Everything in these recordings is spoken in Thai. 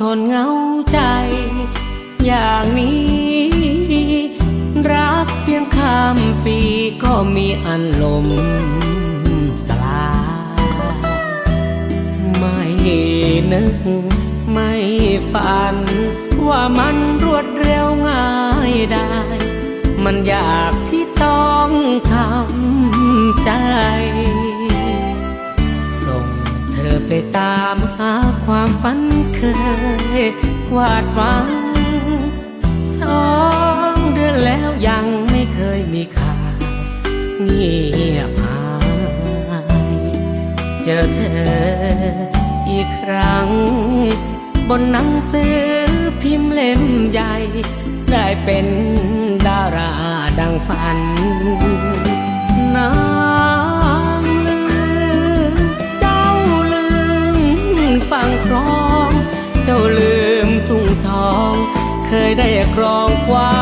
ทนเหงาใจ อย่างนี้ รักเพียงข้ามปีก็มีอันลมสลายไม่นึกไม่ฝัน ฝันเคยวาดหวัง สองเดือนแล้วยังไม่เคยมีข่าวเงียบหายเจอเธออีกครั้ง บนหนังสือพิมพ์เล่มใหญ่ ได้เป็นดาราดังฝันนางครอง เจ้าลืมทุ่งทอง เคยได้ครองความ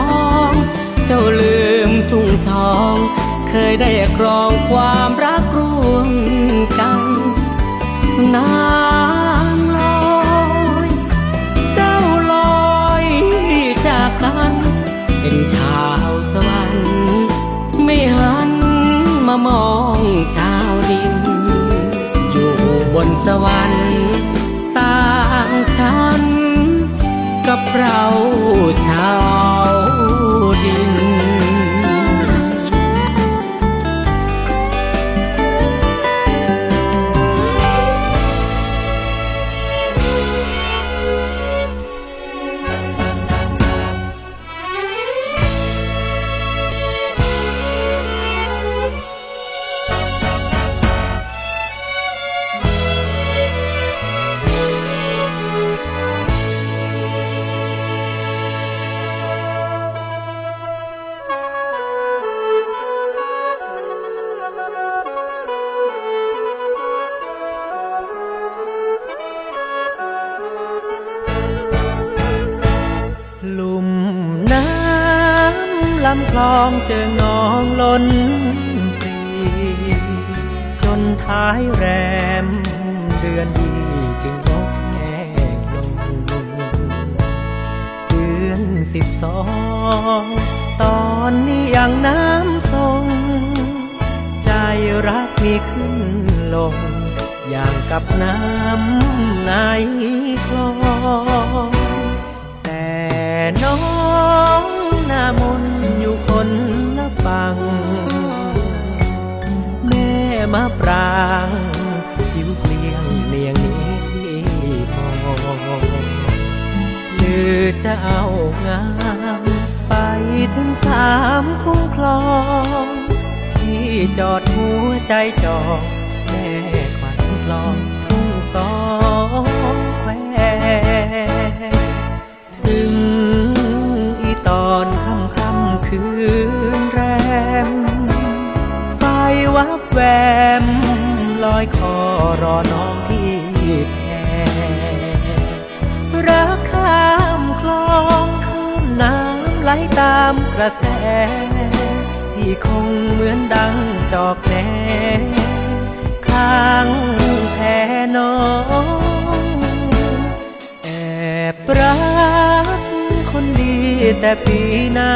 อง เจ้าลืมทุ่งทอง เคยได้ครองความรักร่วมกันนางลอยเจ้าลอยจากกันเป็นชาวสวรรค์ไม่หันมามองชาวดิน อยู่บนสวรรค์ต่างชั้น กับเราชาวดิน สองตอนนี้ยังน้ำทรงใจรักมีขึ้นลง อย่างกับน้ำในคลองแต่น้องหน้ามนอยู่คนละฝั่งแม่มาปราง จะเอางามไปถึงสามคุ้งคลองที่จอดหัวใจจองแม่ขวัญกลองทุ่งสองแควถึงอีตอนค่ำค่ำคืนแรม ไฟวับแวมลอยคอรอน้อง ลตามกระแส ที่คงเหมือนดังจอกแหนข้างแพน้องแอบรักคนดีแต่ปีน้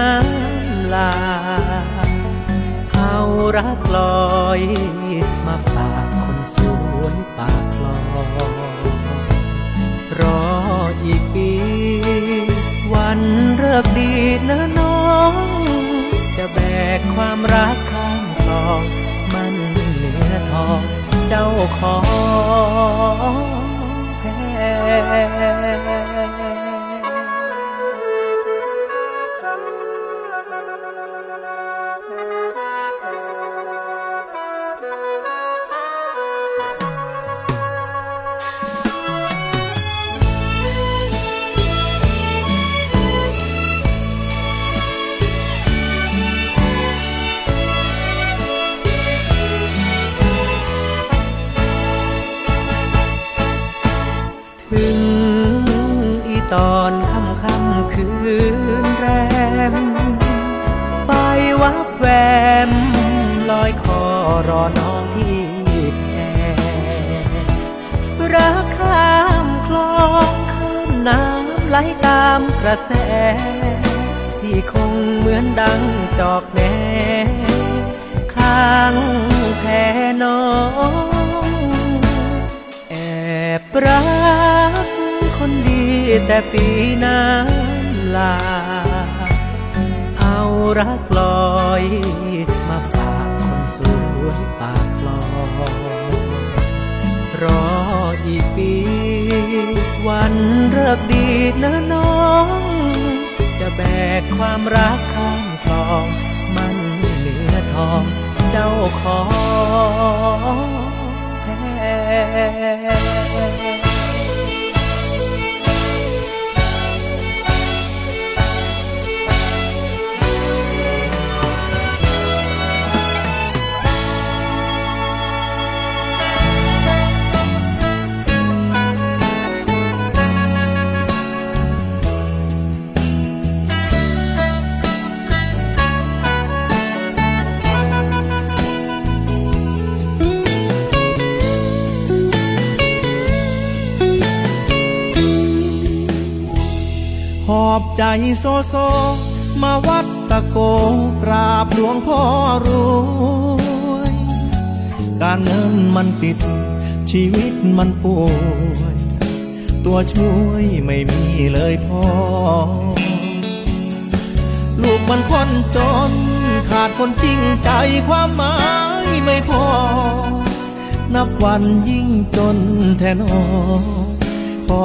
ำลาเอารักลอยมาฝากคนสวยปากคลอรออีกปี เลิกดีนะน้อง จะแบกความรักข้ามคลอง มันเหนือทองเจ้าของแพ้ ตอนค่ำค่ำคืนแรม ไฟวับแวม ลอยคอรอน้องที่แพรักข้ามคลองข้ามน้ำไหลตามกระแส ที่คงเหมือนดังจอกแหนข้างแพน้อง แอบรัก แต่ปีน้ำลา เอารักลอยมาฝากคนสวยปากคลอง รออีกปี วันเลิกดีนะน้อง จะแบกความรักข้ามคลอง มันเหนือทองเจ้าของแพ้ อบใจโซโซ มาวัดตะโกกราบหลวงพ่อรวย การเงินมันติด ชีวิตมันป่วย ตัวช่วยไม่มีเลยพ่อ ลูกมันคนจน ขาดคนจริงใจความหมายไม่พอ นับวันยิ่งจนแทนอขอ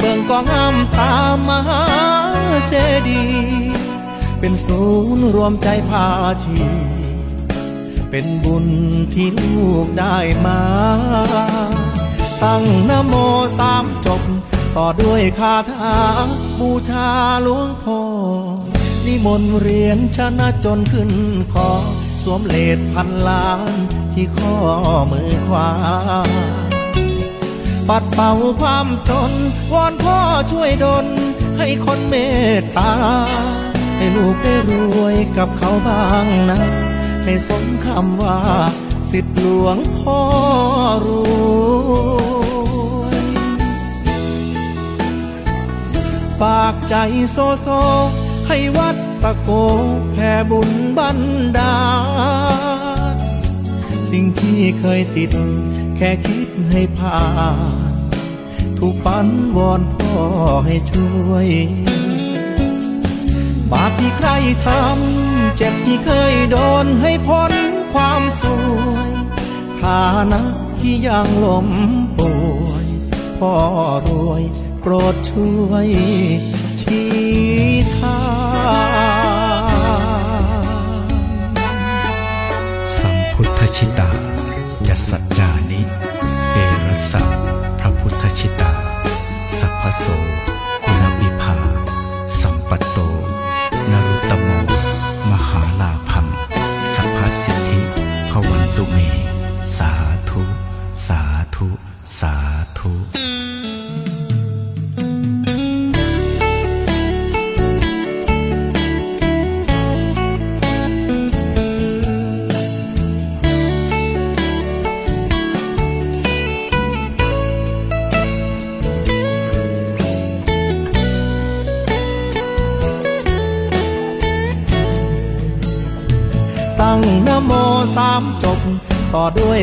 เบิ่งก็งามตามมหาเจดี เป็นศูนย์รวมใจพาชีเป็นบุญที่ลูกได้มา ตั้งนโมสามจบ ต่อด้วยคาถาบูชาหลวงพ่อนิมนต์เรียนชนะจนขึ้นคอ สวมเลดพันล้านที่ข้อมือขวา ปัดเป่าความจนวอน ช่วยดลให้คนเมตตา ให้ลูกได้รวยกับเขาบ้างนะ ให้สมคำว่า สิทธิหลวงพ่อรวยฝากใจโซโซ ให้วัดตะโกแผ่บุญบันดาลสิ่งที่เคยติด แค่คิดให้ผ่าน ถูกฝันวอนพ่อให้ช่วย บาปที่ใครทำเจ็บที่เคยโดนให้พ้นความสวยฐานะที่ยังล้มป่วยพ่อรวยโปรดช่วยชี้ทางสัมพุทธชิตา จัสสัจจานิ เอรัสสะ พุทธชิตา สัพพโสกุณวิภา สัมปัตโต นรุตโม มหาลาพัง สัพพสิทธิ พวันตุเม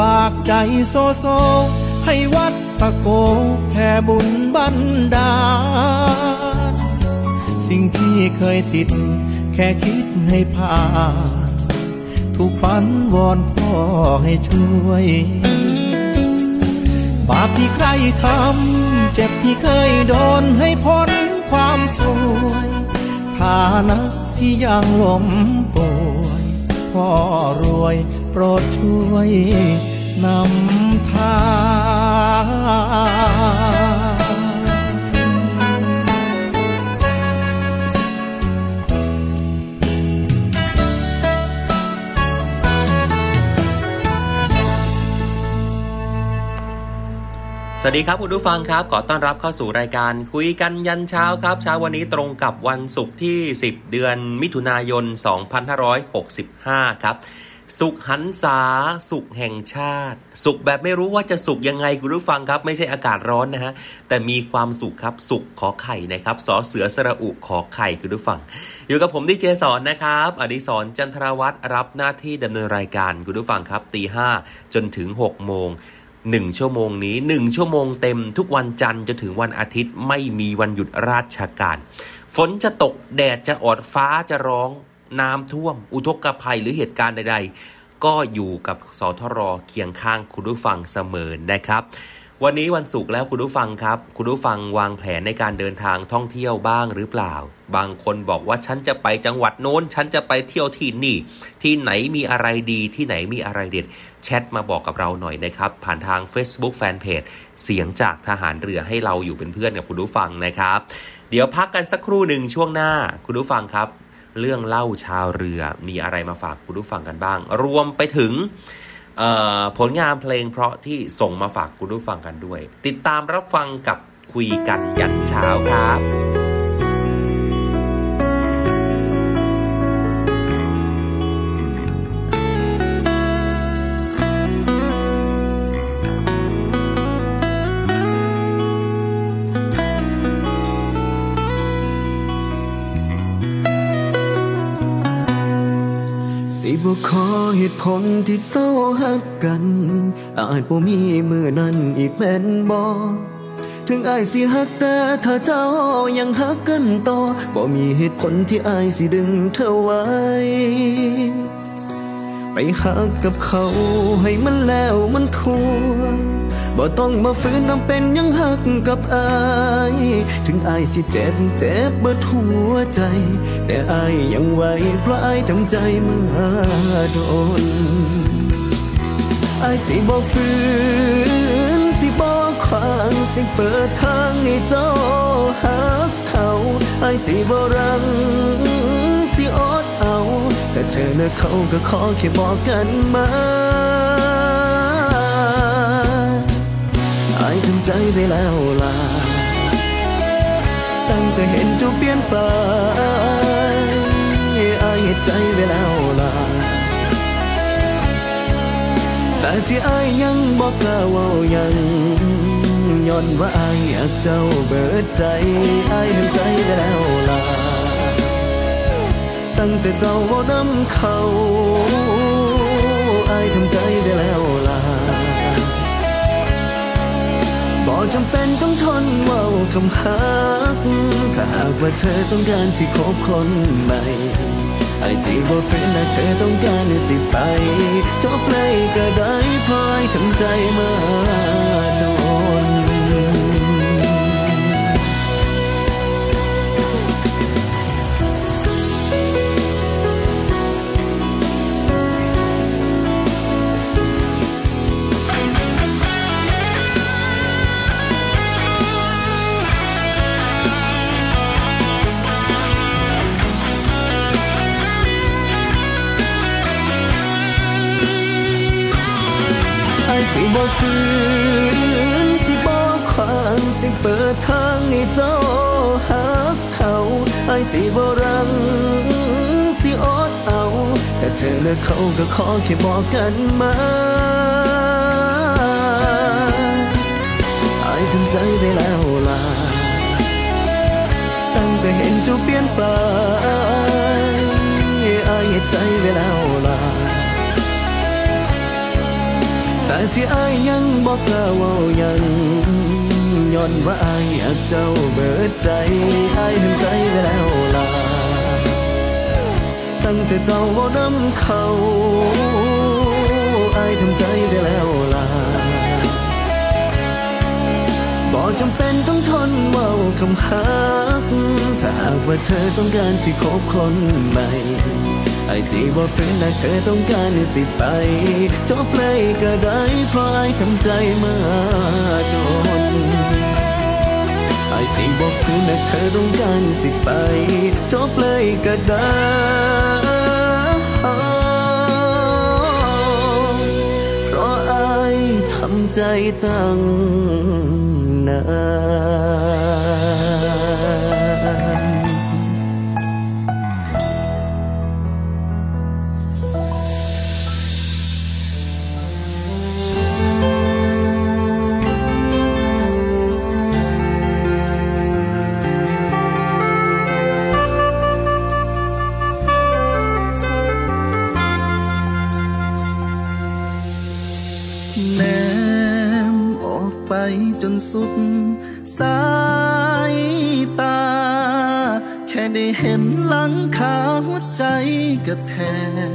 ฝากใจโซโซ ให้วัดตะโกแผ่บุญบันดาลสิ่งที่เคยติด แค่คิดให้ผ่านถูกฝันวอนพ่อให้ช่วย บาปที่ใครทำ เจ็บที่เคยโดนให้พ้นความสวยฐานะที่ยังล้ม พ่อรวยโปรดช่วยนำทาง สวัสดีครับคุณผู้ฟังครับ ขอต้อนรับเข้าสู่รายการคุยกันยันเช้าครับ เช้าวันนี้ตรงกับวันศุกร์ที่ 10 เดือนมิถุนายน 2565 ครับ สุขหันษาสุขแห่งชาติ สุขแบบไม่รู้ว่าจะสุขยังไงคุณผู้ฟังครับ ไม่ใช่อากาศร้อนนะฮะ แต่มีความสุขครับสุขขอไข่นะครับสอเสือสระอุขอไข่คุณผู้ฟัง อยู่กับผมดิเจสอนนะครับ อดิศรจันทรวัตรรับหน้าที่ดำเนินรายการคุณผู้ฟังครับตีห้าจนถึง6โมง หนึ่งชั่วโมงนี้หนึ่งชั่วโมงเต็มทุกวันจันทร์จนถึงวันอาทิตย์ไม่มีวันหยุดราชการ ฝนจะตกแดดจะอดฟ้าจะร้องน้ำท่วม อุทกภัยหรือเหตุการณ์ใดๆ ก็อยู่กับสทรเคียงข้างคุณผู้ฟังเสมอนะครับวันนี้วันศุกร์แล้วคุณผู้ฟังครับ คุณผู้ฟังวางแผนในการเดินทางท่องเที่ยวบ้างหรือเปล่า บางคนบอกว่าฉันจะไปจังหวัดโน้น ฉันจะไปเที่ยวที่นี่ ที่ไหนมีอะไรดีที่ไหนมีอะไรเด็ดแชทมาบอกกับเราหน่อยนะครับ ผ่านทาง Facebook Fanpage เสียงจากทหารเรือให้เราอยู่เป็นเพื่อนกับคุณผู้ฟังนะครับ เดี๋ยวพักกันสักครู่หนึ่งช่วงหน้าคุณผู้ฟังครับ เรื่องเล่าชาวเรือมีอะไรมาฝากคุณผู้ฟังกันบ้าง รวมไปถึงผลงานเพลงเพราะที่ส่งมาฝากคุณผู้ฟังกันด้วย ติดตามรับฟังกับคุยกันยันเช้าครับ บ่ขอเหตุผลที่เศร้าหักกัน อาจบ่มีมือนั้นอีกแม่นบ่ถึงอายสิหักแต่ถ้าเจ้ายังหักกันต่อบ่มีเหตุผลที่อายสิดึงเธอไว้ ไปหักกับเขาให้มันแล้วมันทั่ว บ่ต้องมาฝืนนำเป็นยังหักกับอาย ถึงอายสิเจ็บเจ็บเบิดหัวใจ แต่อายยังไหวเพราะอายจำใจมาโดนอายสิบ่ฝืนสิบ่ขวางสิเปิดทางให้เจ้าหักเขาอายสิบ่รังสิอดเอาแต่เธอและเขาก็ขอแค่บอกกันมาายทำใจไปแล้วล่ะ ตั้งแต่เห็นเจ้าเปลี่ยนไปอายเหตุใจไปแล้วล่ะ แต่ที่อายยังบอกกล้าว่ายังย้อนว่าอายอยากเจ้าเบิดใจอายทำใจไปแล้วล่ะ ตั้งแต่เจ้าบ่น้ำเขาอายทำใจไปแล้วล่ะ บ่จำเป็นต้องทนเว้าคำหักถ้าหากว่าเธอต้องการที่คบคนใหม่ไอ้สิบ่ฝืนนะเธอต้องการสิไปจบเลยก็ได้พลอยทำใจมาโดน อและเขาก็ขอแค่บอกกันมาไอ้ทำใจไปแล้วล่ะ ตั้งแต่เห็นเจ้าเปลี่ยนไปไอ้เหตุใจไปแล้วล่ะ แต่ที่อายยังบอกกล้าว่ายังย้อนว่าอายอยากเจ้าเบิดใจอายทำใจไปแล้วล่ะ ตั้งแต่เจ้าบ่นำเขาอายทำใจไปแล้วล่ะบ่จำเป็นต้องทนเว้าคำหักถ้าหากว่าเธอต้องการสิคบคนใหม่ไอ้สิบ่ฝืนนะเธอต้องการสิไปจบเลยก็ได้เพราะไอ้ทำใจมาโดนไอ้สิบ่ฝืนนะเธอต้องการสิไปจบเลยก็ได้ำใจตั้งนาน สุด สายตา แค่ได้เห็นหลังคาหัวใจก็แทน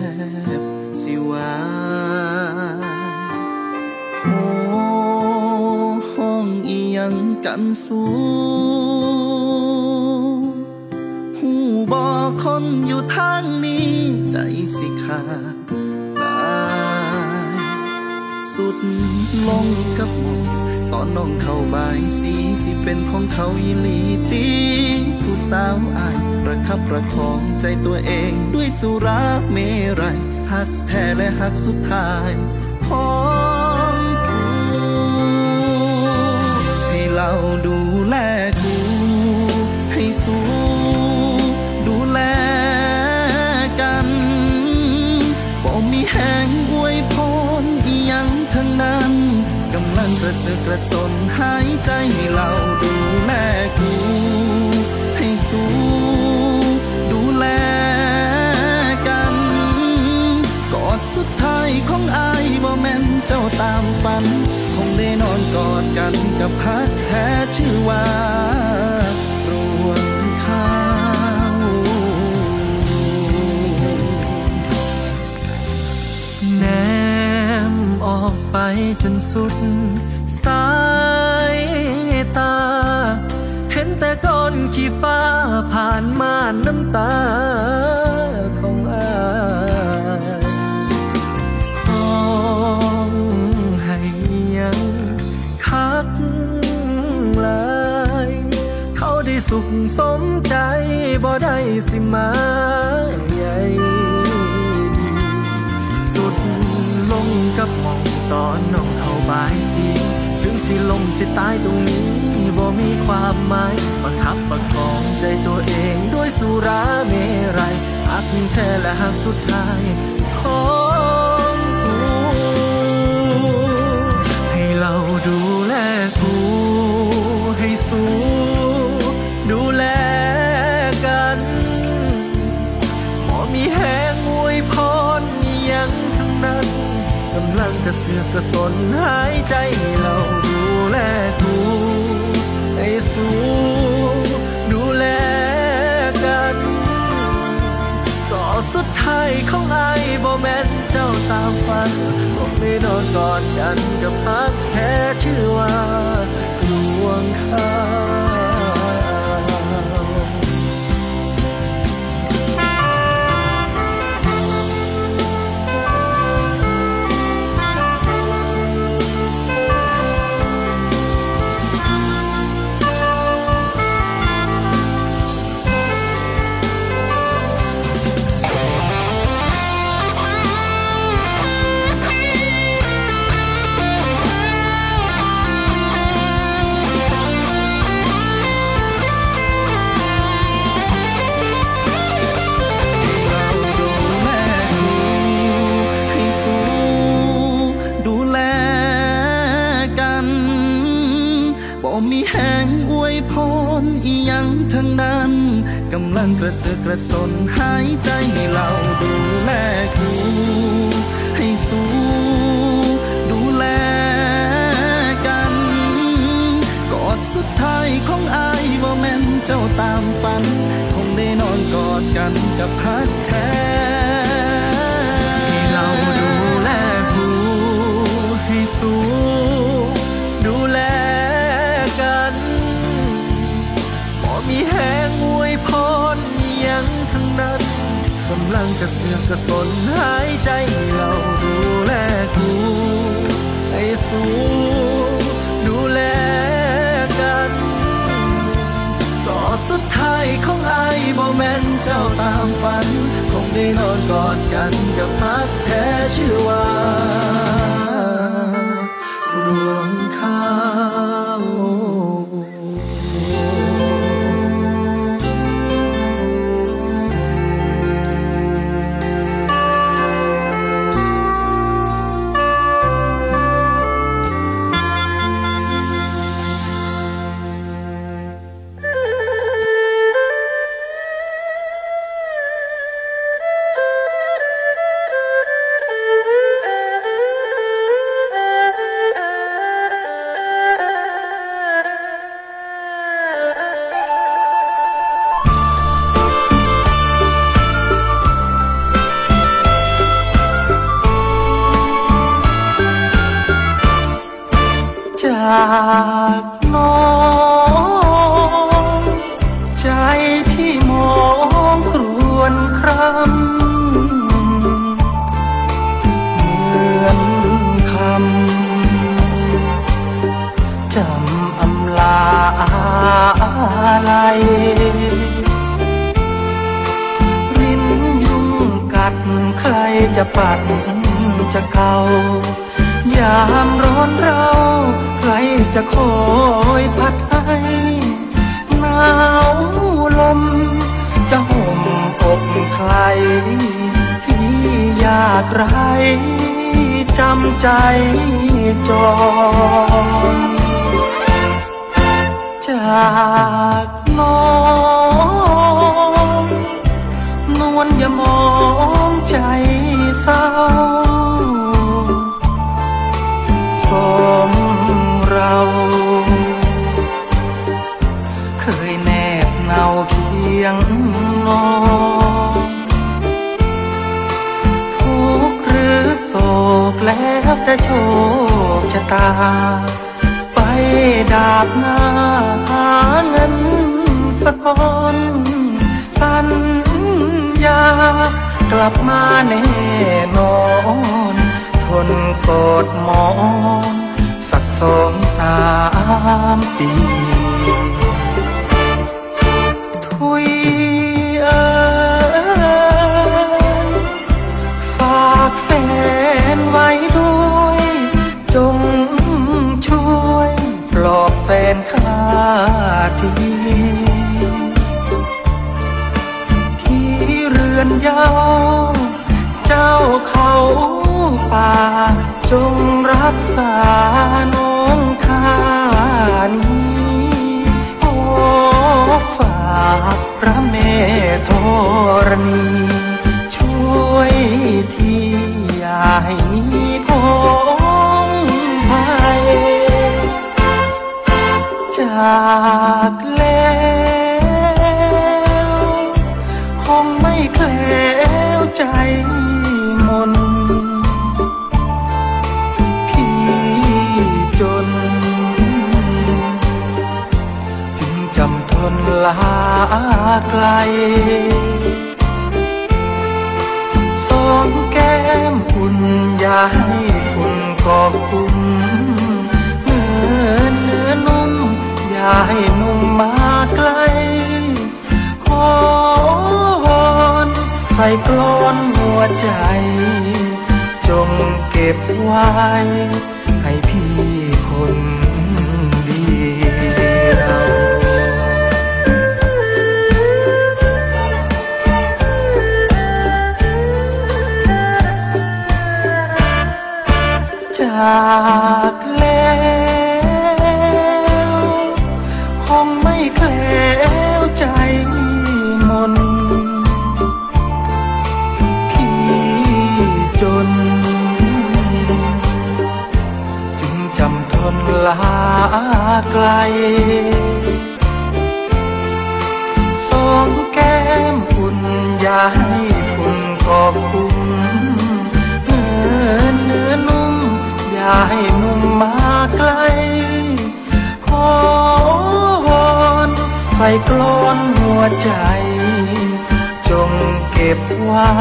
น้องเข้าบายสีสิเป็นของเขายิลีตีผู้สาวอายประคับประคองใจตัวเองด้วยสุราเมรัยหักแท้และหักสุดท้ายของกูให้เราดูแลกูให้สู สือกกระสนหายใจให้เราดูแลกูให้สู้ดูแลกันกอดสุดท้ายของอายบ่แม่นเจ้าตามฝัน คงได้นอนกอดกันกับพักแท้ชื่อว่ารวงข้าวแนมออกไปจนสุด สายตา เห็นแต่ก้อนขี้ฟ้าผ่านม่านน้ำตาของอายห้องให้ยังคักหลาย เขาได้สุขสมใจบ่ได้สิมา สิตายตรงนี้บ่มีความหมายประคับประคองใจตัวเองด้วยสุราเมรัยหักแท้และหักสุดท้ายของกูให้เราดูแลกูให้สู้ดูแลกันบ่มีแหงอวยพรอิหยังทั้งนั้นกำลังกระเสือกกระสนหายใจเรา สู้ดูแลกัน ก็สุดท้ายของไอ้บ่แม่นเจ้าตามฝันผมไม่นอนกอดกันกับพักแค่ชื่อว่าดวงขา กำลังกระเสือกกระสนหายใจให้เราดูแลกูให้สู้ดูแลกัน กอดสุดท้ายของอายว่าแม่นเจ้าตามฝัน คงได้นอนกอดกันกับพักแท้ำลังจะเสือกกระสนหายใจเราดูแลกูให้สู้ดูแลกันก็สุดท้ายของไอ้บ่แม่นเจ้าตามฝัน คงได้นอนกอดกันกับพักแท้ชื่อว่า รวงข้า จากน้อง ใจพี่มองครวนครำเหมือนคำจำอำลาอะไรรินยุ่งกัดใครจะปัดจะเกายามร้อนเรา จะคอยพัดให้หนาวลม จะห่มอกใครพี่อยากไรจำใจจองจาก โชคชะตา ไปดาบหน้าหาเงินสกอนสัญญากลับมาแน่นอน ทนกดหมอนสักสองสามปี นยาว เจ้าเขาป่า จงรักษาน้องข้านี้โอ้ฝากพระเมธรณี ช่วยทีอย่าให้มีพงภัยจา กลสองแก้มอุ่นอย่าให้ฝุ่นกอบกุ่นเนื้อเนื้อนุ่ม อย่าให้นุ่มมาไกลขอวอนใส่กลอนหัวใจ จงเก็บไว้ ให้พี่คน จากแล้วคงไม่แคล้วใจมน พี่จน จึงจำทนลาไกล สองแก้มอุ่นอย่าให้ฝุ่นกอบกุ อย่าให้นุ่มมาไกล ขอวอนใส่กลอนหัวใจ จงเก็บไว้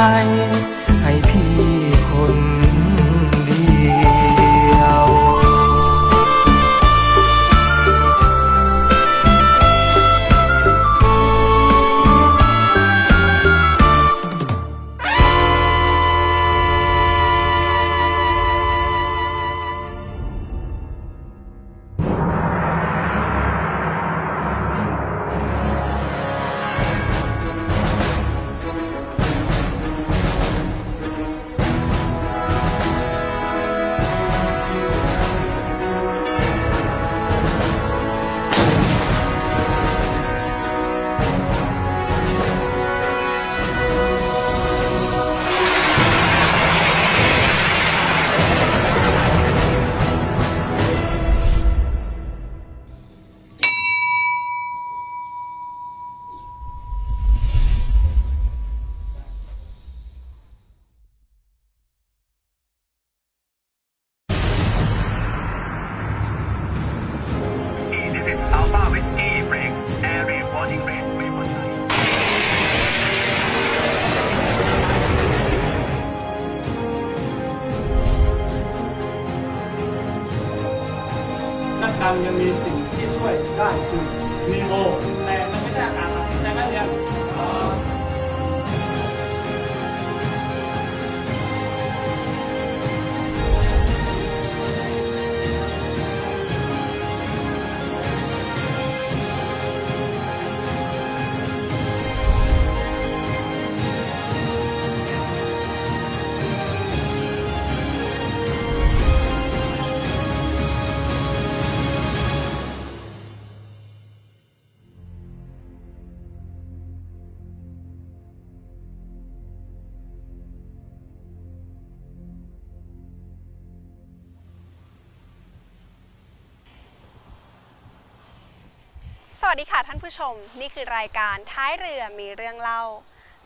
วัสดีค่ะท่านผู้ชม นี่คือรายการท้ายเรือมีเรื่องเล่า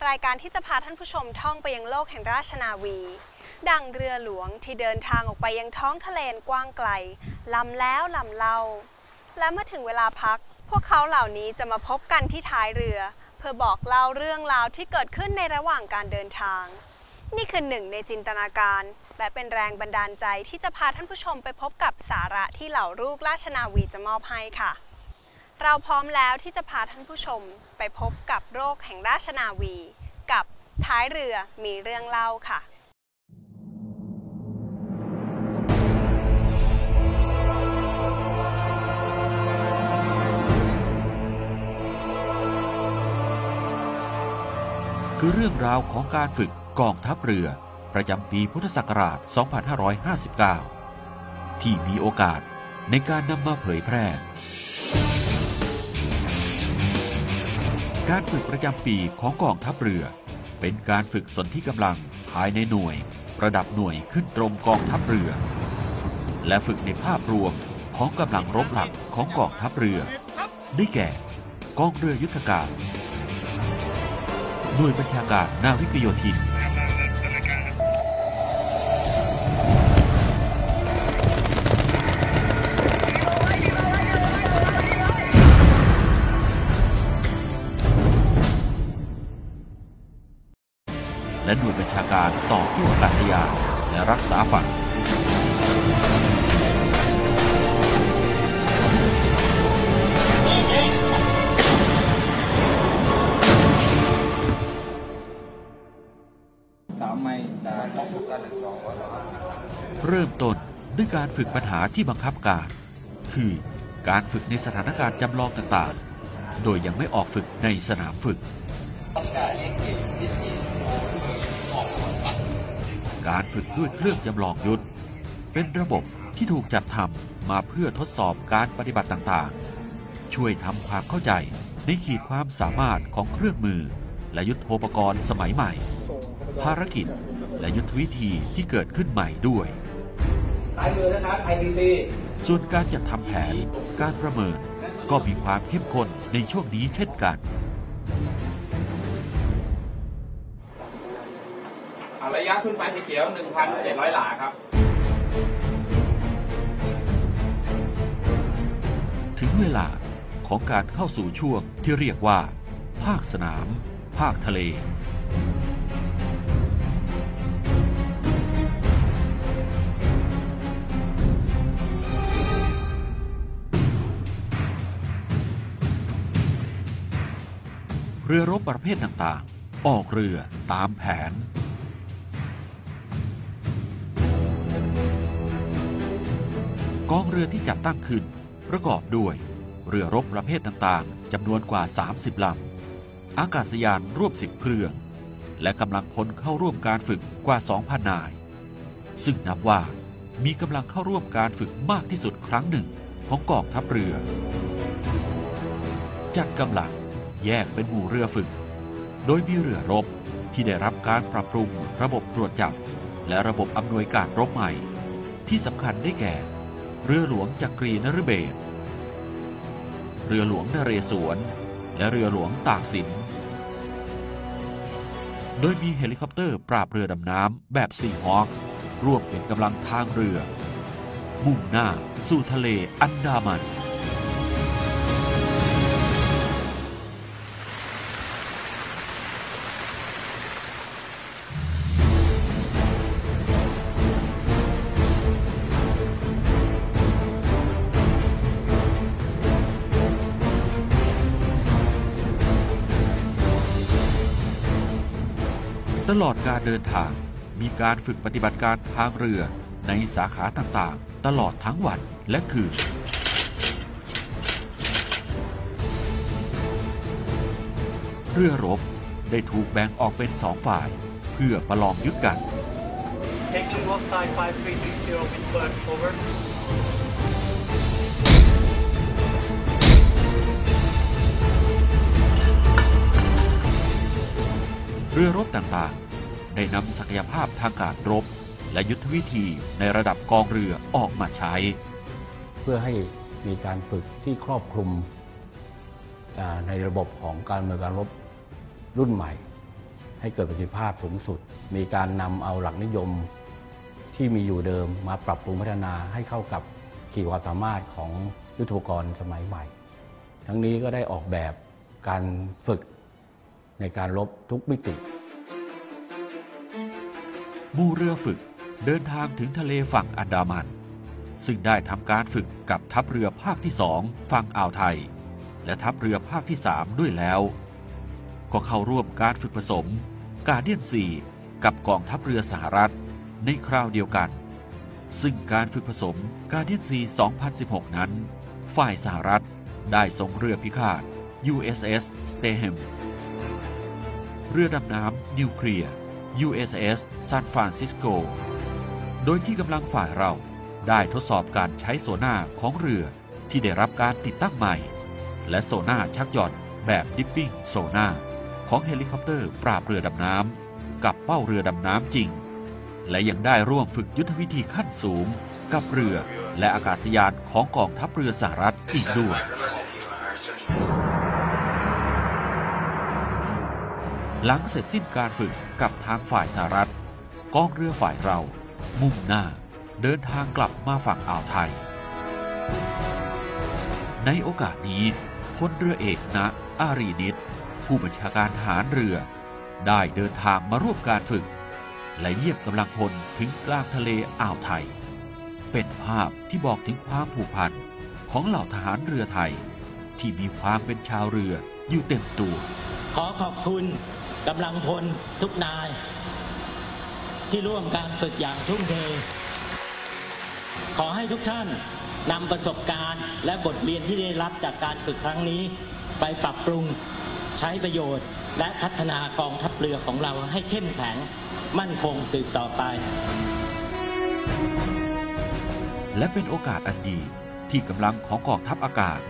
รายการที่จะพาท่านผู้ชมท่องไปยังโลกแห่งราชนาวี ดังเรือหลวงที่เดินทางออกไปยังท้องทะเลกว้างไกลลำแล้วลำเล่า และเมื่อถึงเวลาพัก พวกเขาเหล่านี้จะมาพบกันที่ท้ายเรือ เพื่อบอกเล่าเรื่องราวที่เกิดขึ้นในระหว่างการเดินทาง นี่คือหนึ่งในจินตนาการ และเป็นแรงบันดาลใจที่จะพาท่านผู้ชมไปพบกับสาระที่เหล่าลูกราชนาวีจะมอบให้ค่ะ เราพร้อมแล้วที่จะพาท่านผู้ชมไปพบกับโรคแห่งราชนาวี กับท้ายเรือมีเรื่องเล่าค่ะคือเรื่องราวของการฝึกกองทัพเรือประจำปีพุทธศักราช 2559 ที่มีโอกาสในการนำมาเผยแพร่ การฝึกประจำปีของกองทัพเรือ เป็นการฝึกสนที่กำลังภายในหน่วย ระดับหน่วยขึ้นตรงกองทัพเรือ และฝึกในภาพรวมของกำลังรบหลักของกองทัพเรือ ได้แก่ กองเรือยุทธการ หน่วยบัญชาการนาวิกโยธินาการต่อสู้อากาศยานและรักษาฝั่งเริ่มต้นด้วยการฝึกปัญหาที่บังคับการ คือการฝึกในสถานการณ์จำลองต่างๆ โดยยังไม่ออกฝึกในสนามฝึก การฝึกด้วยเครื่องจำลองยุทธ เป็นระบบที่ถูกจัดทำมาเพื่อทดสอบการปฏิบัติต่างๆ ช่วยทำความเข้าใจในขีดความสามารถของเครื่องมือ และยุทโธปกรณ์สมัยใหม่ ภารกิจและยุทธวิธีที่เกิดขึ้นใหม่ด้วยซ้ายมือนะครับ ICC ส่วนการจัดทำแผนการประเมินก็มีความเข้มข้นในช่วงนี้เช่นกัน ระยะขึ้นไฟสีเขียว 1,700 หลาครับ ถึงเวลาของการเข้าสู่ช่วงที่เรียกว่า ภาคสนาม ภาคทะเล เรือรบประเภทต่างๆ ออกเรือตามแผน กองเรือที่จัดตั้งขึ้น ประกอบด้วย เรือรบประเภทต่างๆจำนวนกว่า 30ลำอากาศยานร่วม 10 เครื่อง และกำลังพลเข้าร่วมการฝึกกว่า 2,000 นาย ซึ่งนับว่ามีกำลังเข้าร่วมการฝึกมากที่สุดครั้งหนึ่งของกองทัพเรือ จัดกำลังแยกเป็นหมู่เรือฝึก โดยมีเรือรบที่ได้รับการปรับปรุงระบบตรวจจับ และระบบอำนวยการรบใหม่ ที่สำคัญได้แก่ เรือหลวงจักรีนฤเบศรเรือหลวงนเรศวร และเรือหลวงตากสิน โดยมีเฮลิคอปเตอร์ปราบเรือดำน้ำแบบ Seahawkร่วมเป็นกำลังทางเรือ มุ่งหน้าสู่ทะเลอันดามัน อดการเดินทาง มีการฝึกปฏิบัติการทางเรือในสาขาต่างๆ ตลอดทั้งวันและคืน เรือรบได้ถูกแบ่งออกเป็นสองฝ่าย เพื่อประลองยุทธกัน Taking Wolf Side 5330 Windward, over. เรือรบต่างๆ ได้นำศักยภาพทางการรบ และยุทธวิธีในระดับกองเรือออกมาใช้ เพื่อให้มีการฝึกที่ครอบคลุมในระบบของการเมืองการรบรุ่นใหม่ ให้เกิดประสิทธิภาพสูงสุด มีการนำเอาหลักนิยมที่มีอยู่เดิมมาปรับปรุงพัฒนาให้เข้ากับขีดความสามารถของยุทโธปกรณ์สมัยใหม่ ทั้งนี้ก็ได้ออกแบบการฝึกในการรบทุกมิติ มู่เรือฝึกเดินทางถึงทะเลฝั่งอันดามัน ซึ่งได้ทำการฝึกกับทัพเรือภาคที่สองฝั่งอ่าวไทย และทัพเรือภาคที่สามด้วยแล้ว ก็เข้าร่วมการฝึกผสมกาเดียนซีกับกองทัพเรือสหรัฐในคราวเดียวกัน ซึ่งการฝึกผสมGuardian Sea 2016 นั้น ฝ่ายสหรัฐได้ส่งเรือพิฆาต USS Stethem เรือดำน้ำนิวเคลียร์ USS San Francisco โดยที่กำลังฝ่ายเราได้ทดสอบการใช้โซนาร์ของเรือที่ได้รับการติดตั้งใหม่ และโซนาร์ชักหย่อนแบบ dipping sonar ของเฮลิคอปเตอร์ปราบเรือดำน้ำกับเป้าเรือดำน้ำจริง และยังได้ร่วมฝึกยุทธวิธีขั้นสูง กับเรือและอากาศยานของกองทัพเรือสหรัฐอีกด้วย หลังเสร็จสิ้นการฝึกกับทางฝ่ายสหรัฐกองเรือฝ่ายเรา มุ่งหน้า เดินทางกลับมาฝั่งอ่าวไทย ในโอกาสนี้พลเรือเอกนะอารีนิตผู้บัญชาการทหารเรือ ได้เดินทางมาร่วมการฝึก และเยียมกำลังพลถึงกลางทะเลอ่าวไทย เป็นภาพที่บอกถึงความผูกพันของเหล่าทหารเรือไทย ที่มีความเป็นชาวเรืออยู่เต็มตัว ขอขอบคุณ กำลังพลทุกนาย ที่ร่วมการฝึกอย่างทุ่มเท ขอให้ทุกท่านนำประสบการณ์ และบทเรียนที่ได้รับจากการฝึกครั้งนี้ ไปปรับปรุงใช้ประโยชน์ และพัฒนากองทัพเรือของเราให้เข้มแข็งมั่นคงสืบต่อไป และเป็นโอกาสอันดีที่กำลังของกองทัพอากาศ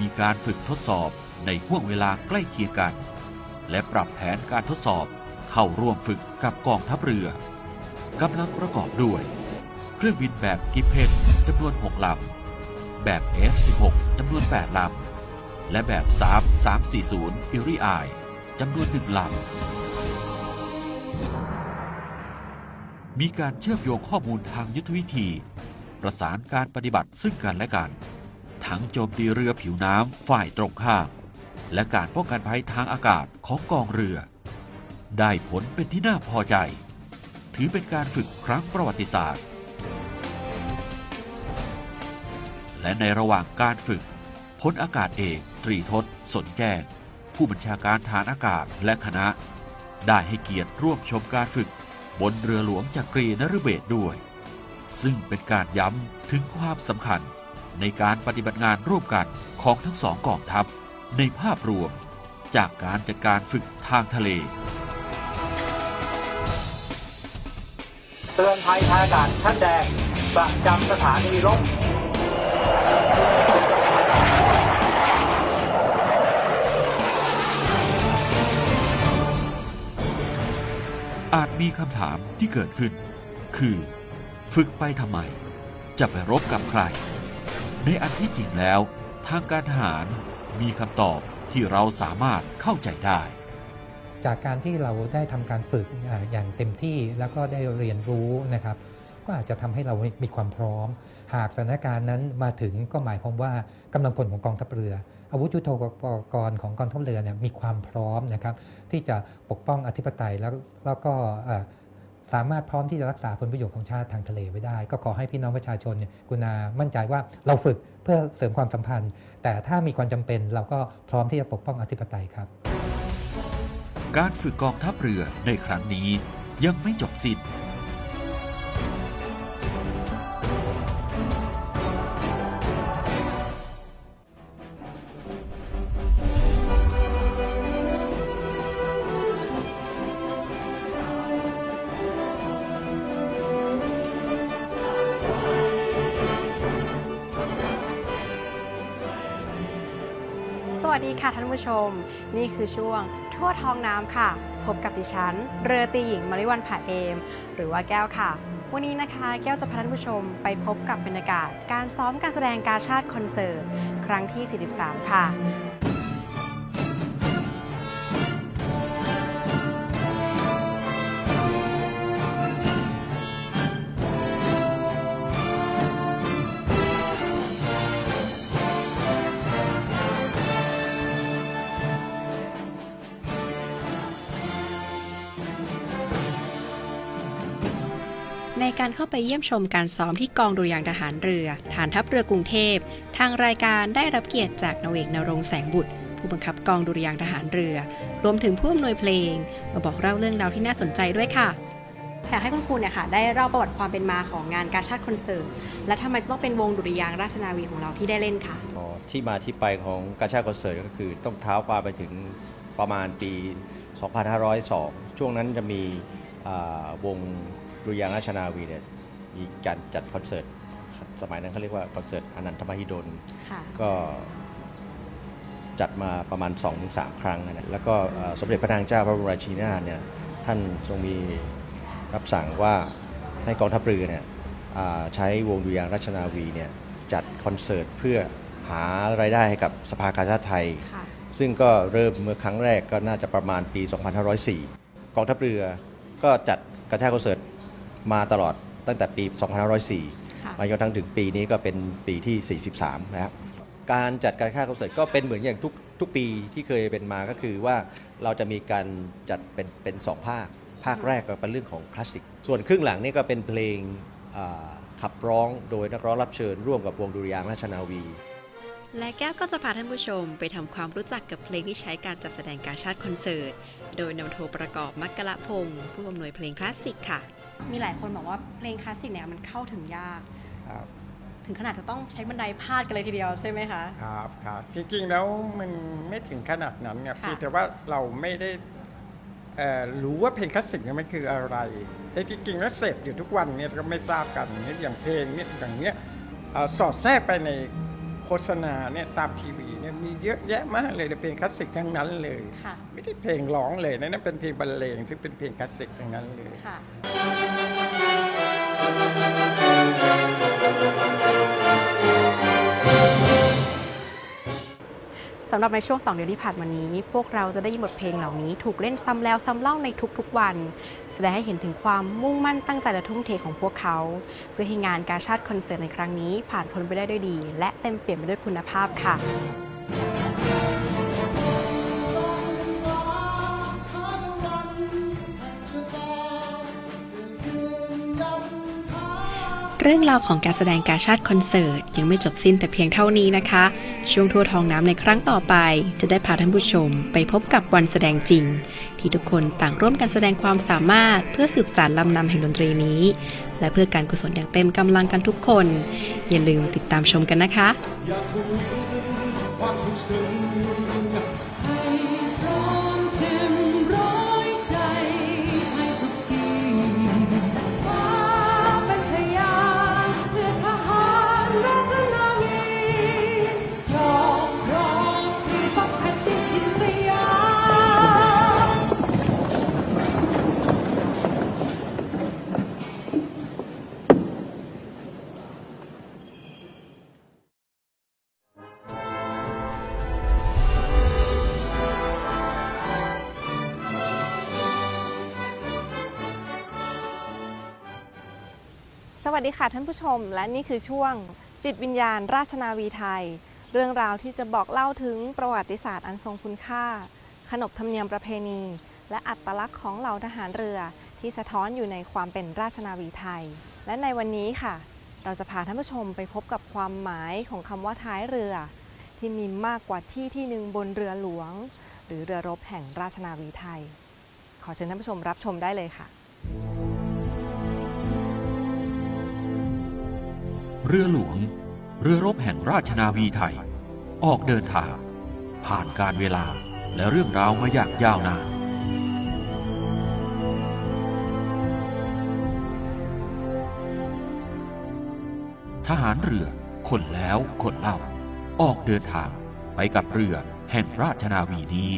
มีการฝึกทดสอบในห่วงเวลาใกล้เคียงกัน และปรับแผนการทดสอบเข้าร่วมฝึกกับกองทัพเรือกำลังประกอบด้วย เครื่องบินแบบกิเพนจำนวน 6 ลำ แบบ F16 จำนวน 8 ลำ และแบบ 3340 อิริอายจำนวน 1 ลำ มีการเชื่อมโยงข้อมูลทางยุทธวิธี ประสานการปฏิบัติซึ่งกันและกัน ทั้งโจมตีเรือผิวน้ำฝ่ายตรงข้าม และการป้องกันภัยทางอากาศของกองเรือ ได้ผลเป็นที่น่าพอใจ ถือเป็นการฝึกครั้งประวัติศาสตร์ และในระหว่างการฝึกพลอากาศเอกตรีทศสนแจ้ง ผู้บัญชาการฐานอากาศและคณะ ได้ให้เกียรติร่วมชมการฝึกบนเรือหลวงจักรีนฤเบศด้วย ซึ่งเป็นการย้ำถึงความสำคัญในการปฏิบัติงานร่วมกันของทั้งสองกองทัพ ในภาพรวมจากการจัดการฝึกทางทะเล เตือนภัยทางอากาศชั้นแดง ประจำสถานีรบอาจมีคำถามที่เกิดขึ้น คือ ฝึกไปทำไม จะไปรบกับใคร ในอันที่จริงแล้ว ทางการทหาร มีคำตอบที่เราสามารถเข้าใจได้ จากการที่เราได้ทำการฝึกอย่างเต็มที่แล้วก็ได้เรียนรู้นะครับ ก็อาจจะทำให้เรามีความพร้อม หากสถานการณ์นั้นมาถึงก็หมายความว่ากำลังพลของกองทัพเรือ อาวุธยุทโธปกรณ์ของกองทัพเรือเนี่ยมีความพร้อมนะครับ ที่จะปกป้องอธิปไตยแล้วแล้วก็ สามารถพร้อมที่จะรักษาผลประโยชน์ของชาติทางทะเลไว้ได้ ก็ขอให้พี่น้องประชาชนเนี่ยกุณามั่นใจว่าเราฝึกเพื่อเสริมความสัมพันธ์ แต่ถ้ามีความจำเป็นเราก็พร้อมที่จะปกป้องอธิปไตยครับ การฝึกกองทัพเรือในครั้งนี้ยังไม่จบสิ้น ผู้ชม นี่คือช่วงทั่วท้องน้ำค่ะ พบกับดิฉัน เรือตีหญิงมาริวันผาเอม หรือว่าแก้วค่ะ วันนี้นะคะแก้วจะพาท่านผู้ชมไปพบกับบรรยากาศ การซ้อมการแสดงการชาติคอนเสิร์ต ครั้งที่ 43 ค่ะ เข้าไปเยี่ยมชมการซ้อมที่กองดุริยางค์ทหารเรือ ฐานทัพเรือกรุงเทพ ทางรายการได้รับเกียรติจากนาวเอกนรงค์แสงบุตร ผู้บังคับกองดุริยางค์ทหารเรือ รวมถึงผู้อำนวยเพลง มาบอกเล่าเรื่องราวที่น่าสนใจด้วยค่ะอยากให้คุณครูเนี่ยค่ะได้เล่าประวัติความเป็นมาของงานกาชาติคอนเสิร์ตและทำไมจะต้องเป็นวงดุริยางค์ราชนาวีของเราที่ได้เล่นค่ะอ๋อที่มาที่ไปของกาชาติคอนเสิร์ตก็คือต้องเท้าความไปถึงประมาณปี 2502 ช่วงนั้นจะมีอ่าวง ดุริยางค์ราชนาวีเนี่ยมีการจัดคอนเสิร์ตสมัยนั้นเขาเรียกว่าคอนเสิร์ตอนันทมหิดลค่ะ ก็จัดมาประมาณ 2-3 ครั้งนะแล้วก็เอ่อสมเด็จพระนางเจ้าพระบรมราชินีนาถเนี่ยท่านทรงมีรับสั่งว่าให้กองทัพเรือเนี่ยอ่าใช้วงดุริยางค์ราชนาวีเนี่ยจัดคอนเสิร์ตเพื่อหารายได้ให้กับสภากาชาติไทย ค่ะ ซึ่งก็เริ่มเมื่อครั้งแรกก็น่าจะประมาณปี 2504 กองทัพเรือก็จัดกระชากคอนเสิร์ต มาตลอดตั้งแต่ปี 2504ค่ะมาจนทั้งถึงปีนี้ก็เป็นปีที่ 43 นะครับ การจัดการค่าคอนเสิร์ตก็เป็นเหมือนอย่างทุกทุกปีที่เคยเป็นมาก็คือว่าเราจะมีการจัดเป็นเป็นสองภาค ภาคแรกก็เป็นเรื่องของคลาสสิก ส่วนครึ่งหลังนี่ก็เป็นเพลงอ่าขับร้องโดยนักร้องรับเชิญร่วมกับวงดุริยางค์ราชนาวี และแก้วก็จะพาท่านผู้ชมไปทำความรู้จักกับเพลงที่ใช้การจัดแสดงการชาติคอนเสิร์ต โดยนาวาโทประกอบมักกะละพงศ์ผู้อำนวยเพลงคลาสสิกค่ะ มีหลายคนบอกว่าเพลงคลาสสิกเนี่ยมันเข้าถึงยาก ครับ ถึงขนาดจะต้องใช้บันไดพาดกันเลยทีเดียวใช่ไหมคะ ครับครับจริงๆแล้วมันไม่ถึงขนาดนั้นเนี่ยค่ะเพียงแต่ว่าเราไม่ได้เอ่อรู้ว่าเพลงคลาสสิกเนี่ยมันคืออะไรแต่จริงๆแล้วเสพอยู่ทุกวันเนี่ยก็ไม่ทราบกันเนี่ยอย่างเพลงเนี่ยอย่างเนี้ยเอ่อสอดแทรกไปในโฆษณาเนี่ยตามทีวีเนี่ย มีเยอะแยะมากเลยแต่เพลงคลาสสิกทั้งนั้นเลย ค่ะ ไม่ได้เพลงร้องเลยนะนั่นเป็นเพลงบรรเลงซึ่งเป็นเพลงคลาสสิกทั้งนั้นเลย ค่ะ สำหรับในช่วง 2 เดือนที่ผ่านมานี้ พวกเราจะได้ยินบทเพลงเหล่านี้ ถูกเล่นซ้ำแล้วซ้ำเล่าในทุกๆวัน แสดงให้เห็นถึงความมุ่งมั่นตั้งใจและทุ่มเทของพวกเขา เพื่อให้งานกาชาติคอนเสิร์ตในครั้งนี้ผ่านพ้นไปได้ด้วยดี และเต็มเปี่ยมไปด้วยคุณภาพค่ะ เรื่องราวของการแสดงการชาติคอนเสิร์ต ยังไม่จบสิ้นแต่เพียงเท่านี้นะคะ ช่วงทั่วท้องน้ำในครั้งต่อไป จะได้พาท่านผู้ชมไปพบกับวันแสดงจริง ที่ทุกคนต่างร่วมกันแสดงความสามารถ เพื่อสืบสานลำนำแห่งดนตรีนี้ และเพื่อการกุศลอย่างเต็มกำลังกันทุกคน อย่าลืมติดตามชมกันนะคะ ดีค่ะท่านผู้ชม และนี่คือช่วง จิตวิญญาณ ราชนาวีไทย เรื่องราวที่จะบอกเล่าถึงประวัติศาสตร์อันทรงคุณค่า ขนบธรรมเนียมประเพณี และอัตลักษณ์ของเหล่าทหารเรือ ที่สะท้อนอยู่ในความเป็นราชนาวีไทย และในวันนี้ค่ะ เราจะพาท่านผู้ชมไปพบกับความหมายของคำว่าท้ายเรือ ที่มีมากกว่าที่ที่หนึ่งบนเรือหลวง หรือเรือรบแห่งราชนาวีไทย ขอเชิญท่านผู้ชมรับชมได้เลยค่ะ เรือหลวง เรือรบแห่งราชนาวีไทย ออกเดินทาง ผ่านการเวลาและเรื่องราวมาอย่างยาวนาน ทหารเรือคนแล้วคนเล่า ออกเดินทางไปกับเรือแห่งราชนาวีนี้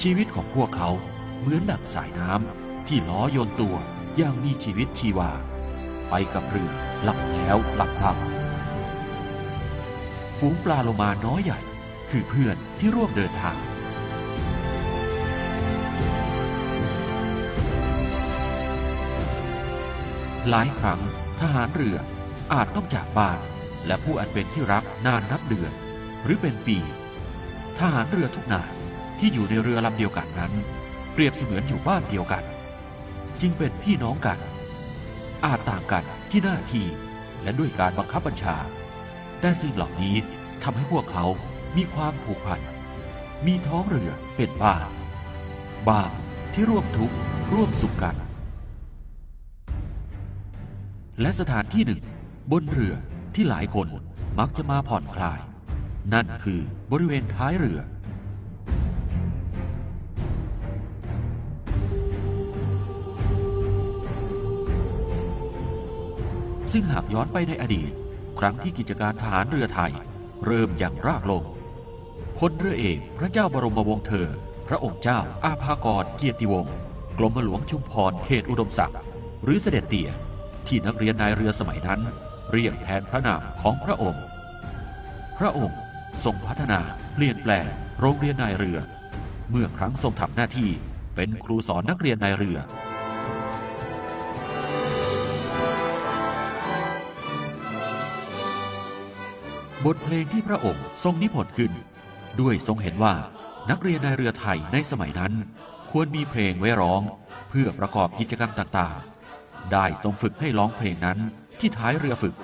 ชีวิตของพวกเขาเหมือนดั่งสายน้ำที่ล้อโยนตัวอย่างมีชีวิตชีวา ไปกับเรือ หลับแล้วหลับเล่าฝูงปลาโลมาน้อยใหญ่ คือเพื่อนที่ร่วมเดินทาง หลายครั้งทหารเรืออาจต้องจากบ้าน และผู้อันเป็นที่รักนานนับเดือน หรือเป็นปี ทหารเรือทุกนายที่อยู่ในเรือลำเดียวกันนั้น เปรียบเสมือนอยู่บ้านเดียวกัน จึงเป็นพี่น้องกัน อาจต่างกัน ที่หน้าที่และด้วยการบังคับบัญชา แต่สิ่งเหล่านี้ทำให้พวกเขามีความผูกพัน มีท้องเรือเป็นบ้านบ้านที่ร่วมทุกข์ร่วมสุขกัน และสถานที่หนึ่ง บนเรือที่หลายคนมักจะมาผ่อนคลาย นั่นคือบริเวณท้ายเรือ ซึ่งหากย้อนไปในอดีต ครั้งที่กิจการทหารเรือไทย เริ่มอย่างรากลงพลเรือเอกพระเจ้าบรมวงศ์เธอ พระองค์เจ้าอาภากรเกียรติวงศ์กรมหลวงชุมพรเขตอุดมศักดิ์หรือเสด็จเตี่ยที่นักเรียนนายเรือสมัยนั้น เรียกแทนพระนามของพระองค์ พระองค์ทรงพัฒนาเปลี่ยนแปลงโรงเรียนนายเรือ เมื่อครั้งทรงทำหน้าที่เป็นครูสอนนักเรียนนายเรือ บทเพลงที่พระองค์ทรงนิพนธ์ขึ้น ด้วยทรงเห็นว่านักเรียนนายเรือไทยในสมัยนั้น ควรมีเพลงไว้ร้อง เพื่อประกอบกิจกรรมต่างๆ ได้ทรงฝึกให้ร้องเพลงนั้นที่ท้ายเรือฝึก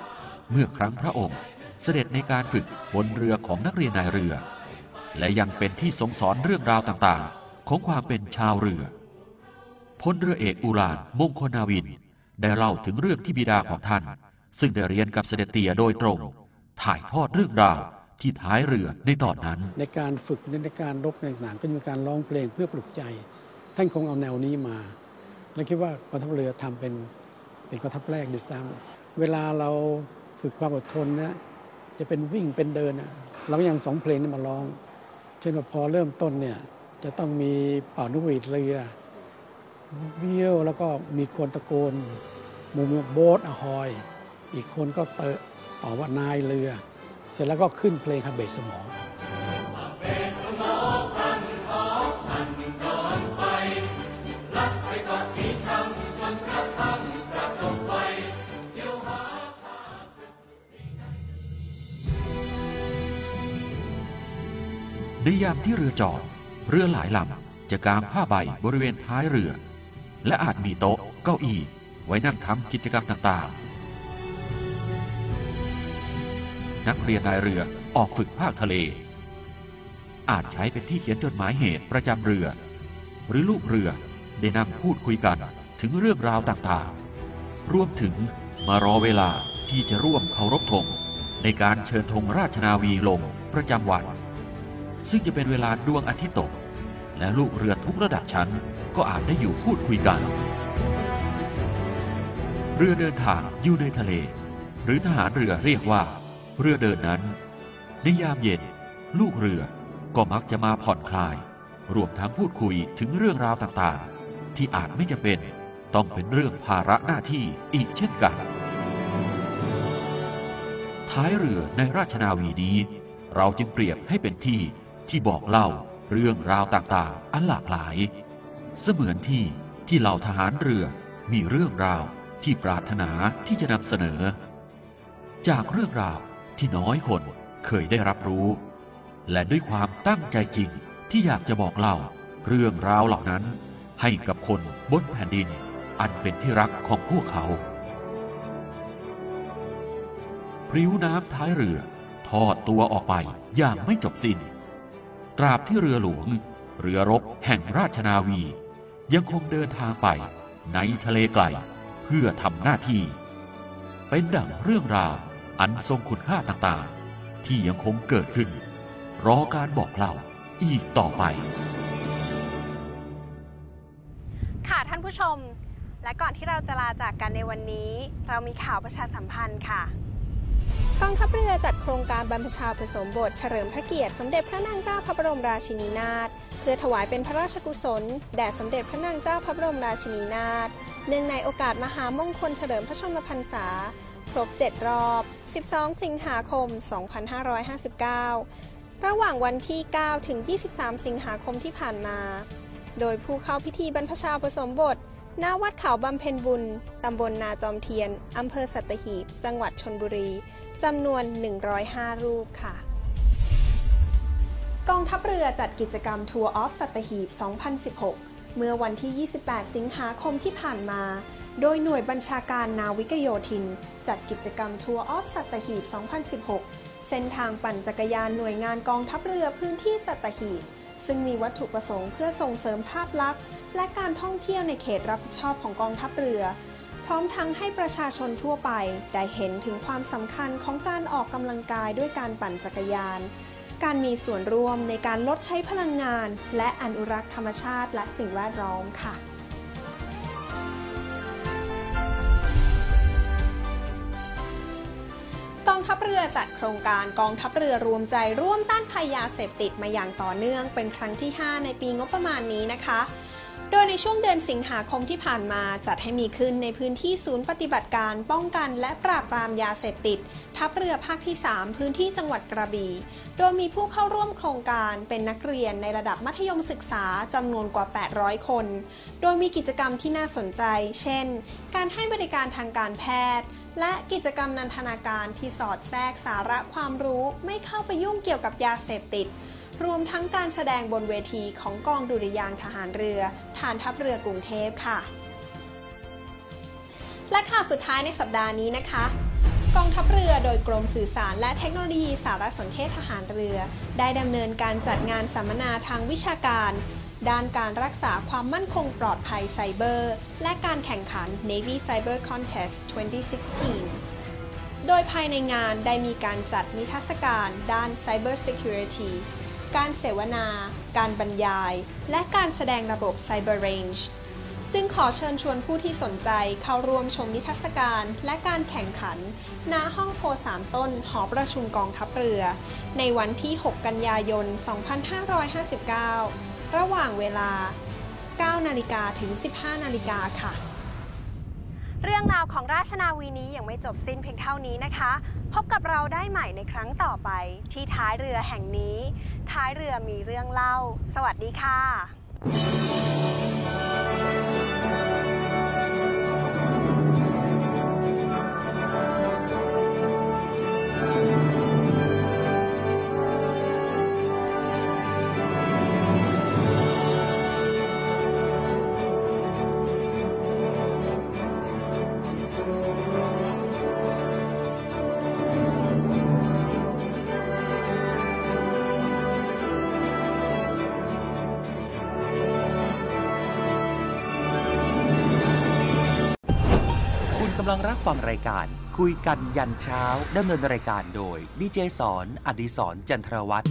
เมื่อครั้งพระองค์เสด็จในการฝึกบนเรือของนักเรียนนายเรือ และยังเป็นที่ทรงสอนเรื่องราวต่างๆ ของความเป็นชาวเรือพลเรือเอกอุรานมงคลนาวิน ได้เล่าถึงเรื่องที่บิดาของท่าน ซึ่งได้เรียนกับเสด็จเตียโดยตรง ถ่ายทอดเรื่องราวที่ท้ายเรือในตอนนั้น ในการฝึกในการรบต่างๆก็มีการร้องเพลงเพื่อปลุกใจ ท่านคงเอาแนวนี้มา และคิดว่ากองทัพเรือทำเป็นเป็นกองทัพแรกด้วยซ้ำเวลาเราฝึกความอดทนนะจะเป็นวิ่งเป็นเดินนะเรายังสองเพลงนี้มาร้อง เช่นว่าพอเริ่มต้นเนี่ยจะต้องมีเป่านกหวีดเรือเบี้ยวแล้วก็มีคนตะโกนมุมโบ๊ทอหอย อีกคนก็เตะ ต่อว่านายเรือ เสร็จแล้วก็ขึ้นเพลงฮับเบสสมองในยามที่เรือจอด เรือหลายลำจะกางผ้าใบบริเวณท้ายเรือ และอาจมีโต๊ะเก้าอี้ไว้นั่งทำกิจกรรมต่างๆ นักเรียนนายเรือออกฝึกภาคทะเล อาจใช้เป็นที่เขียนจดหมายเหตุประจำเรือ หรือลูกเรือได้นั่งพูดคุยกันถึงเรื่องราวต่างๆ รวมถึงมารอเวลาที่จะร่วมเคารพธงในการเชิญธงราชนาวีลงประจำวัน ซึ่งจะเป็นเวลาดวงอาทิตย์ตก และลูกเรือทุกระดับชั้นก็อาจได้อยู่พูดคุยกัน เรือเดินทางอยู่ในทะเล หรือทหารเรือเรียกว่า เรือเดินนั้น ในยามเย็น ลูกเรือก็มักจะมาผ่อนคลาย รวมทั้งพูดคุยถึงเรื่องราวต่างๆ ที่อาจไม่จำเป็นต้องเป็นเรื่องภาระหน้าที่อีกเช่นกัน ท้ายเรือในราชนาวีนี้ เราจึงเปรียบให้เป็นที่ที่บอกเล่าเรื่องราวต่างๆ อันหลากหลาย เสมือนที่ที่เหล่าทหารเรือมีเรื่องราวที่ปรารถนาที่จะนำเสนอ จากเรื่องราว ที่น้อยคนเคยได้รับรู้ และด้วยความตั้งใจจริงที่อยากจะบอกเล่าเรื่องราวเหล่านั้น ให้กับคนบนแผ่นดิน อันเป็นที่รักของพวกเขา พริ้วน้ำท้ายเรือทอดตัวออกไปอย่างไม่จบสิน้น ตราบที่เรือหลวง เรือรบแห่งราชนาวี ยังคงเดินทางไปในทะเลไกล เพื่อทำหน้าที่ เป็นดังเรื่องราว อันทรงคุณค่าต่างๆ ที่ยังคงเกิดขึ้น รอการบอกเล่าอีกต่อไป ค่ะท่านผู้ชม และก่อนที่เราจะลาจากกันในวันนี้ เรามีข่าวประชาสัมพันธ์ค่ะกองทัพเรือจัดโครงการบรรพชาผสมบทเฉลิมพระเกียรติสมเด็จพระนางเจ้าพระบรมราชินีนาถเพื่อถวายเป็นพระราชกุศลแด่สมเด็จพระนางเจ้าพระบรมราชินีนาถเนื่องในโอกาสมหามงคลเฉลิมพระชนมพรรษา ครบ 7 รอบ 12 สิงหาคม 2559 ระหว่างวันที่ 9 ถึง 23 สิงหาคมที่ผ่านมา โดยผู้เข้าพิธีบรรพชาผสมบทณวัดเขาบำเพ็ญบุญ ตำบลนาจอมเทียน อำเภอสัตหีบ จังหวัดชนบุรี จำนวน 105 รูปค่ะ กองทัพเรือจัดกิจกรรมทัวร์ออฟสัตหีบ 2016 เมื่อวันที่ 28 สิงหาคมที่ผ่านมา โดยหน่วยบัญชาการนาวิกโยธิน จัดกิจกรรมทัวร์ออฟสัตหีบ 2016 เส้นทางปั่นจักรยานหน่วยงานกองทัพเรือพื้นที่สัตหีบ ซึ่งมีวัตถุประสงค์เพื่อส่งเสริมภาพลักษณ์ และการท่องเที่ยวในเขตรับผิดชอบของกองทัพเรือ พร้อมทั้งให้ประชาชนทั่วไป ได้เห็นถึงความสำคัญของการออกกำลังกายด้วยการปั่นจักรยาน การมีส่วนร่วมในการลดใช้พลังงาน และอนุรักษ์ธรรมชาติและสิ่งแวดล้อมค่ะ กองทัพเรือจัดโครงการกองทัพเรือรวมใจร่วมต้านภัยยาเสพติดมาอย่างต่อเนื่องเป็นครั้งที่ 5 ในปีงบประมาณนี้นะคะ โดยในช่วงเดือนสิงหาคมที่ผ่านมาจัดให้มีขึ้นในพื้นที่ศูนย์ปฏิบัติการป้องกันและปราบปรามยาเสพติด ทัพเรือภาคที่ 3 พื้นที่จังหวัดกระบี่ โดยมีผู้เข้าร่วมโครงการเป็นนักเรียนในระดับมัธยมศึกษาจำนวนกว่า 800 คน โดยมีกิจกรรมที่น่าสนใจ เช่น การให้บริการทางการแพทย์ และกิจกรรมนันทนาการที่สอดแทรกสาระความรู้ไม่เข้าไปยุ่งเกี่ยวกับยาเสพติด รวมทั้งการแสดงบนเวทีของกองดุริยางทหารเรือ ฐานทัพเรือกรุงเทพค่ะ และข่าวสุดท้ายในสัปดาห์นี้นะคะกองทัพเรือโดยกรมสื่อสารและเทคโนโลยีสารสนเทศทหารเรือ ได้ดำเนินการจัดงานสัมมนาทางวิชาการ ด้านการรักษาความมั่นคงปลอดภัยไซเบอร์ และการแข่งขัน Navy Cyber Contest 2016 โดยภายในงานได้มีการจัดนิทรรศการด้าน Cyber Security การเสวนา การบรรยาย และการแสดงระบบ Cyber Range จึงขอเชิญชวนผู้ที่สนใจเข้าร่วมชมนิทรรศการและการแข่งขัน ณ ห้องโพสามต้น หอประชุมกองทัพเรือ ในวันที่ 6 กันยายน 2559 ระหว่างเวลา 9 นาฬิกาถึง 15 นาฬิกาค่ะ เรื่องราวของราชนาวีนี้ยังไม่จบสิ้นเพียงเท่านี้นะคะ พบกับเราได้ใหม่ในครั้งต่อไป ที่ท้ายเรือแห่งนี้ ท้ายเรือมีเรื่องเล่า สวัสดีค่ะ ฟังรายการคุยกันยันเช้าดำเนินรายการโดยดีเจสอนอดิสรจันทรวัตรค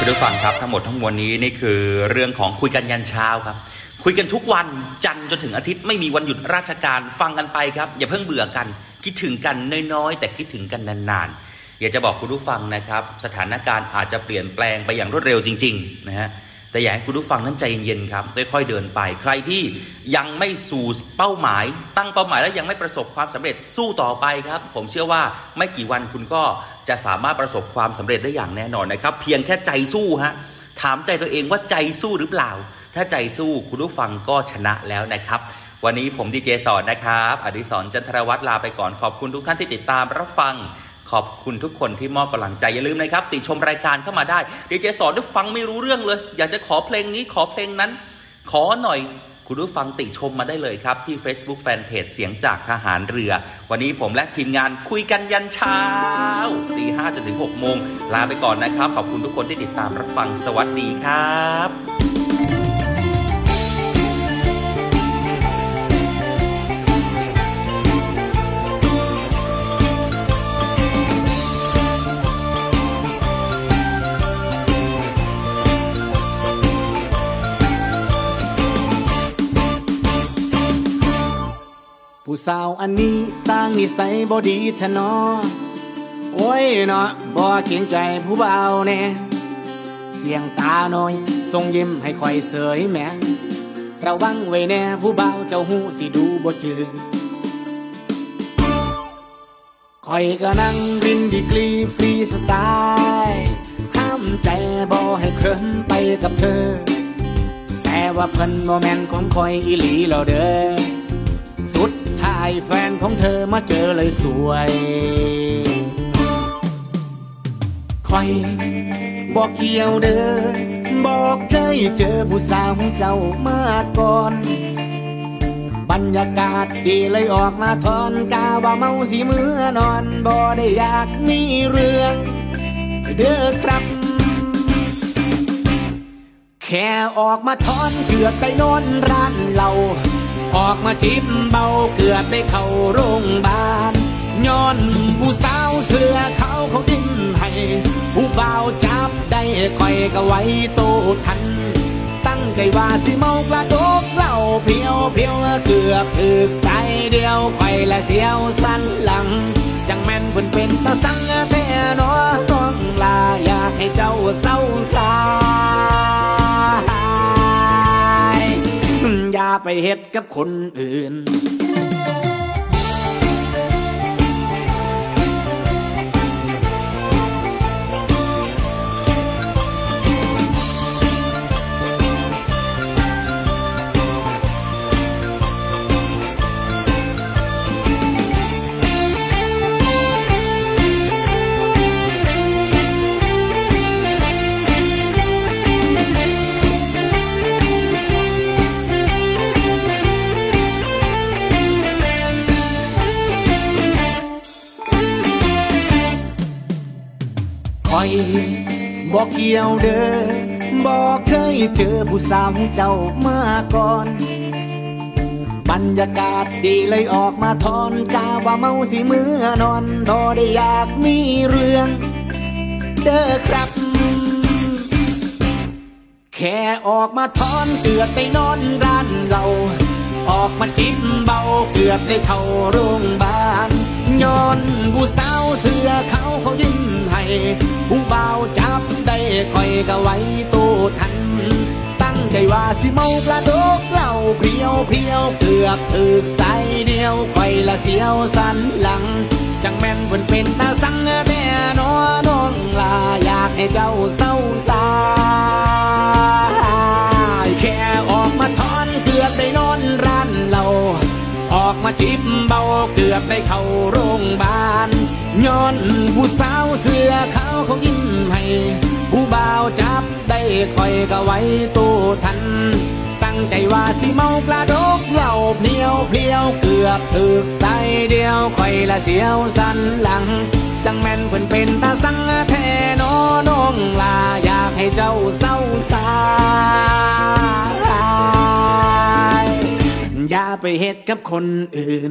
ุณผู้ฟังครับทั้งหมดทั้งมวลนี้นี่คือเรื่องของคุยกันยันเช้าครับ คุยกันทุกวันจันทร์จนถึงอาทิตย์ไม่มีวันหยุดราชการฟังกันไปครับ อย่าเพิ่งเบื่อกัน คิดถึงกันน้อยๆ แต่คิดถึงกันนานๆ อยากจะบอกคุณผู้ฟังนะครับ สถานการณ์อาจจะเปลี่ยนแปลงไปอย่างรวดเร็วจริงๆนะฮะแต่อยากให้คุณผู้ฟังนั้นใจเย็นๆครับค่อยๆเดินไป ใครที่ยังไม่สู่เป้าหมาย ตั้งเป้าหมายแล้วยังไม่ประสบความสำเร็จสู้ต่อไปครับ ผมเชื่อว่าไม่กี่วันคุณก็จะสามารถประสบความสำเร็จได้อย่างแน่นอนนะครับ เพียงแค่ใจสู้ฮะถามใจตัวเองว่าใจสู้หรือเปล่า ถ้าใจสู้คุณผู้ฟังก็ชนะแล้วนะครับ วันนี้ผมดีเจสอนนะครับ อดิศรจันทรวัตรลาไปก่อนขอบคุณทุกท่านที่ติดตามรับฟัง ขอบคุณทุกคนที่มอบกำลังใจ อย่าลืมนะครับ ติชมรายการเข้ามาได้ดีเจสอนด้ฟังไม่รู้เรื่องเลย อยากจะขอเพลงนี้ขอเพลงนั้น ขอหน่อยคุณผู้ฟังติชมมาได้เลยครับ ที่ Facebook Fanpage เสียงจากทหารเรือ วันนี้ผมและทีมงานคุยกันยันเช้าตีห้าจนถึงหกโมงลาไปก่อนนะครับ ขอบคุณทุกคนที่ติดตามรับฟังสวัสดีครับ ผู้สาวอันนี้สร้างนิสัยบอดีแทนอโอ้ยเนาะบ่เกรงใจผู้เบาแน่เสียงตาน้อยทรงยิ้มให้คอยเสยแหม่ระวังไว้แน่ผู้เบาเจ้าหูสิดูบ่จืดคอยก็นั่งรินดีกรีฟรีสไตล์ห้ามใจบ่ให้เคลิ้มไปกับเธอ แต่ว่าเพิ่นโมแมนของคอยอีหลีแล้วเด้อายแฟนของเธอมาเจอเลยสวยคอยบอกเกี่ยวเด้อบอกเคยเจอผู้สาวเจ้ามาก่อน บรรยากาศดีเลยออกมาทอนกาว่าเมาสีมือนอนบ่ได้อยากมีเรื่อง เด้อครับแค่ออกมาทอนเกือบไปนอนร้านเรา ออกมาจิ้มเบาเกือบได้เข้าโรงบาลย้อนผู้สาวเสือเขาเขาดิ้นให้ผู้บ่าวจับได้คอยก็ไว้โตทัน ตั้งใจว่าสิเมากระดกเหล่าเพียวเพียวเกือบถึกใส่เดียวคอยและเสียวสันหลัง จังแม่นเพิ่นเป็นตาสังแท้นอต้องลาอยากให้เจ้าเศร้าสา อย่าไปเฮ็ดกับคนอื่น อยบอกเกี่ยวเด้อบอกเคยเจอผู้สาวเจ้ามาก่อน บรรยากาศดีเลยออกมาทอนกาว่าเมาสิมือนอนบ่ได้อยากมีเรื่อง เด้อครับ แค่ออกมาทอนเกือบได้นอนร้านเรา ออกมาจิ้มเบาเกือบได้เข้าโรงพยาบาล ย้อนผู้สาวเสือเขาเขายิ้มให้ผู้เบาจับได้คอยก็ไว้ตู้ทัน ตั้งใจว่าสิเมากระดกเหล้าเพียวเพียวเกือบถึกใสเดียวคอยละเสียวสันหลัง จังแม่นเพิ่นเป็นตาสังแต่นอน้องลาอยากให้เจ้าเศร้าสา มาจิบเบาเกือบได้เข้าโรงพยาบาลย้อนผู้สาวเสือเขาวเขายิ้มให้ผู้บ่าวจับได้คอยก็ไว้ตู้ทัน ตั้งใจว่าสิเมากระดกเหล้าเพียวเพียวเกือบถึกใส่เดียวคอยละเสียวสันหลัง จังแม่นเพิ่นเป็นตาสังแทนอน้องลาอยากให้เจ้าเศร้าสา อย่าไปเฮ็ดกับคนอื่น